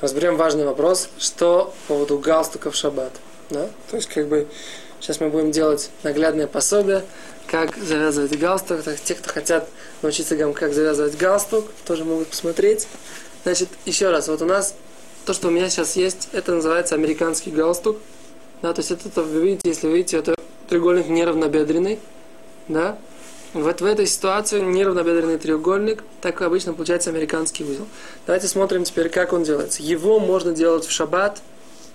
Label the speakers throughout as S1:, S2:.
S1: Разберем важный вопрос, что по поводу галстука в шаббат. Да? То есть, как бы, сейчас мы будем делать наглядное пособие, как завязывать галстук. Так, те, кто хотят научиться, как завязывать галстук, тоже могут посмотреть. Значит, еще раз, вот у нас то, что у меня сейчас есть, это называется американский галстук. Да, то есть это, вы видите, если вы видите, это треугольник неравнобедренный. Да? Вот в этой ситуации неравнобедренный треугольник, так обычно получается американский узел. Давайте смотрим теперь, как он делается. Его можно делать в шаббат,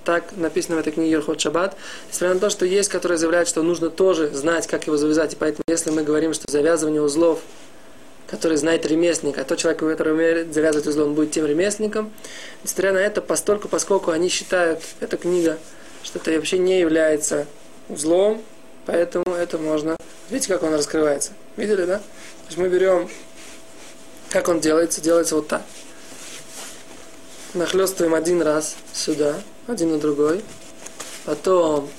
S1: так написано в этой книге Ерхот Шаббат. Несмотря на то, что есть, которые заявляют, что нужно тоже знать, как его завязать. И поэтому, если мы говорим, что завязывание узлов, который знает ремесленник, а тот человек, который умеет завязывать узлы, он будет тем ремесленником. Несмотря на это, постольку, поскольку они считают, эта книга, что это вообще не является узлом, поэтому это можно... Видите, как он раскрывается? Видели, да? То есть мы берем, как он делается, делается вот так. Нахлестываем один раз сюда, один на другой. Потом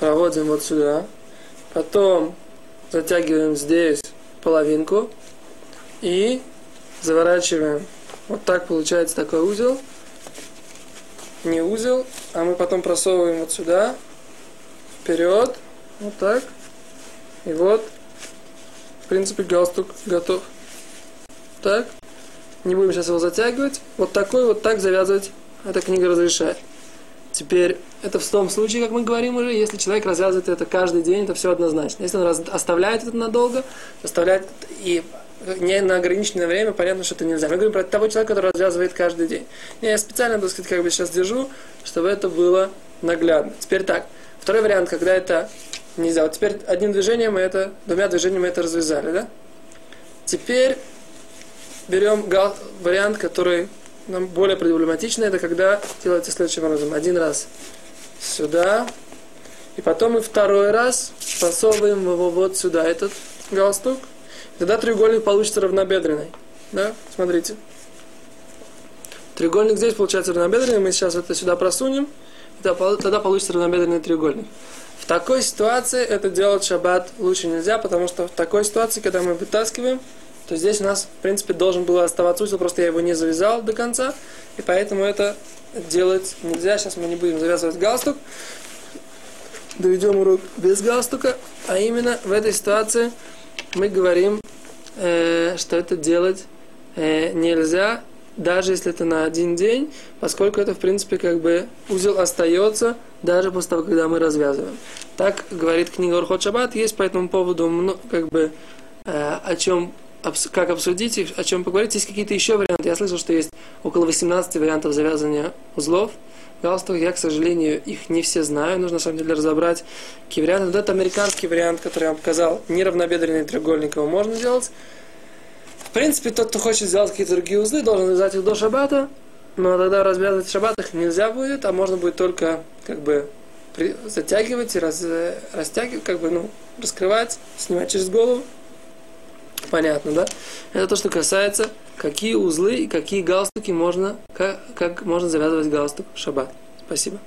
S1: проводим вот сюда. Потом затягиваем здесь половинку. И заворачиваем. Вот так получается такой узел. Не узел, а мы потом просовываем вот сюда. Вперед. Вот так. И вот в принципе, галстук готов. Так. Не будем сейчас его затягивать. Вот такой вот так завязывать эта книга разрешает. Теперь, это в том случае, как мы говорим уже, если человек развязывает это каждый день, это все однозначно. Если он раз, оставляет это надолго, оставляет и не на ограниченное время, понятно, что это нельзя. Мы говорим про того человека, который развязывает каждый день. Я специально, так сказать, как бы сейчас держу, чтобы это было наглядно. Теперь так. Второй вариант, когда это нельзя. Вот теперь одним движением мы это, двумя движениями мы это развязали, да? Теперь берем вариант, который нам более проблематичный, это когда делается следующим образом. Один раз сюда, и потом мы второй раз просовываем его вот сюда, этот галстук. Тогда треугольник получится равнобедренный. Да? Смотрите. Треугольник здесь получается равнобедренный, мы сейчас это сюда просунем, тогда получится равнобедренный треугольник. В такой ситуации это делать шаббат лучше нельзя, потому что в такой ситуации, когда мы вытаскиваем, то здесь у нас, в принципе, должен был оставаться узел, просто я его не завязал до конца, и поэтому это делать нельзя. Сейчас мы не будем завязывать галстук. Доведем урок без галстука, а именно в этой ситуации мы говорим, э, что это делать э, нельзя, даже если это на один день, поскольку это, в принципе, как бы узел остается, даже после того, когда мы развязываем. Так говорит книга Урхот Шаббат, есть по этому поводу, как бы, э, о чем, как обсудить и о чем поговорить. Есть какие-то еще варианты. Я слышал, что есть около 18 вариантов завязывания узлов. Галстук, я, к сожалению, их не все знаю. Нужно, на самом деле, разобрать какие варианты. Вот это американский вариант, который я вам показал. Неравнобедренный треугольник его можно делать. В принципе, тот, кто хочет сделать какие-то другие узлы, должен вязать их до шаббата. Но тогда развязывать шаббат их нельзя будет, а можно будет только как бы при, затягивать и раз, растягивать, как бы, ну, раскрывать, снимать через голову. Понятно, да? Это то, что касается, какие узлы и какие галстуки можно, как, как можно завязывать галстук в шаббат. Спасибо.